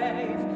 life.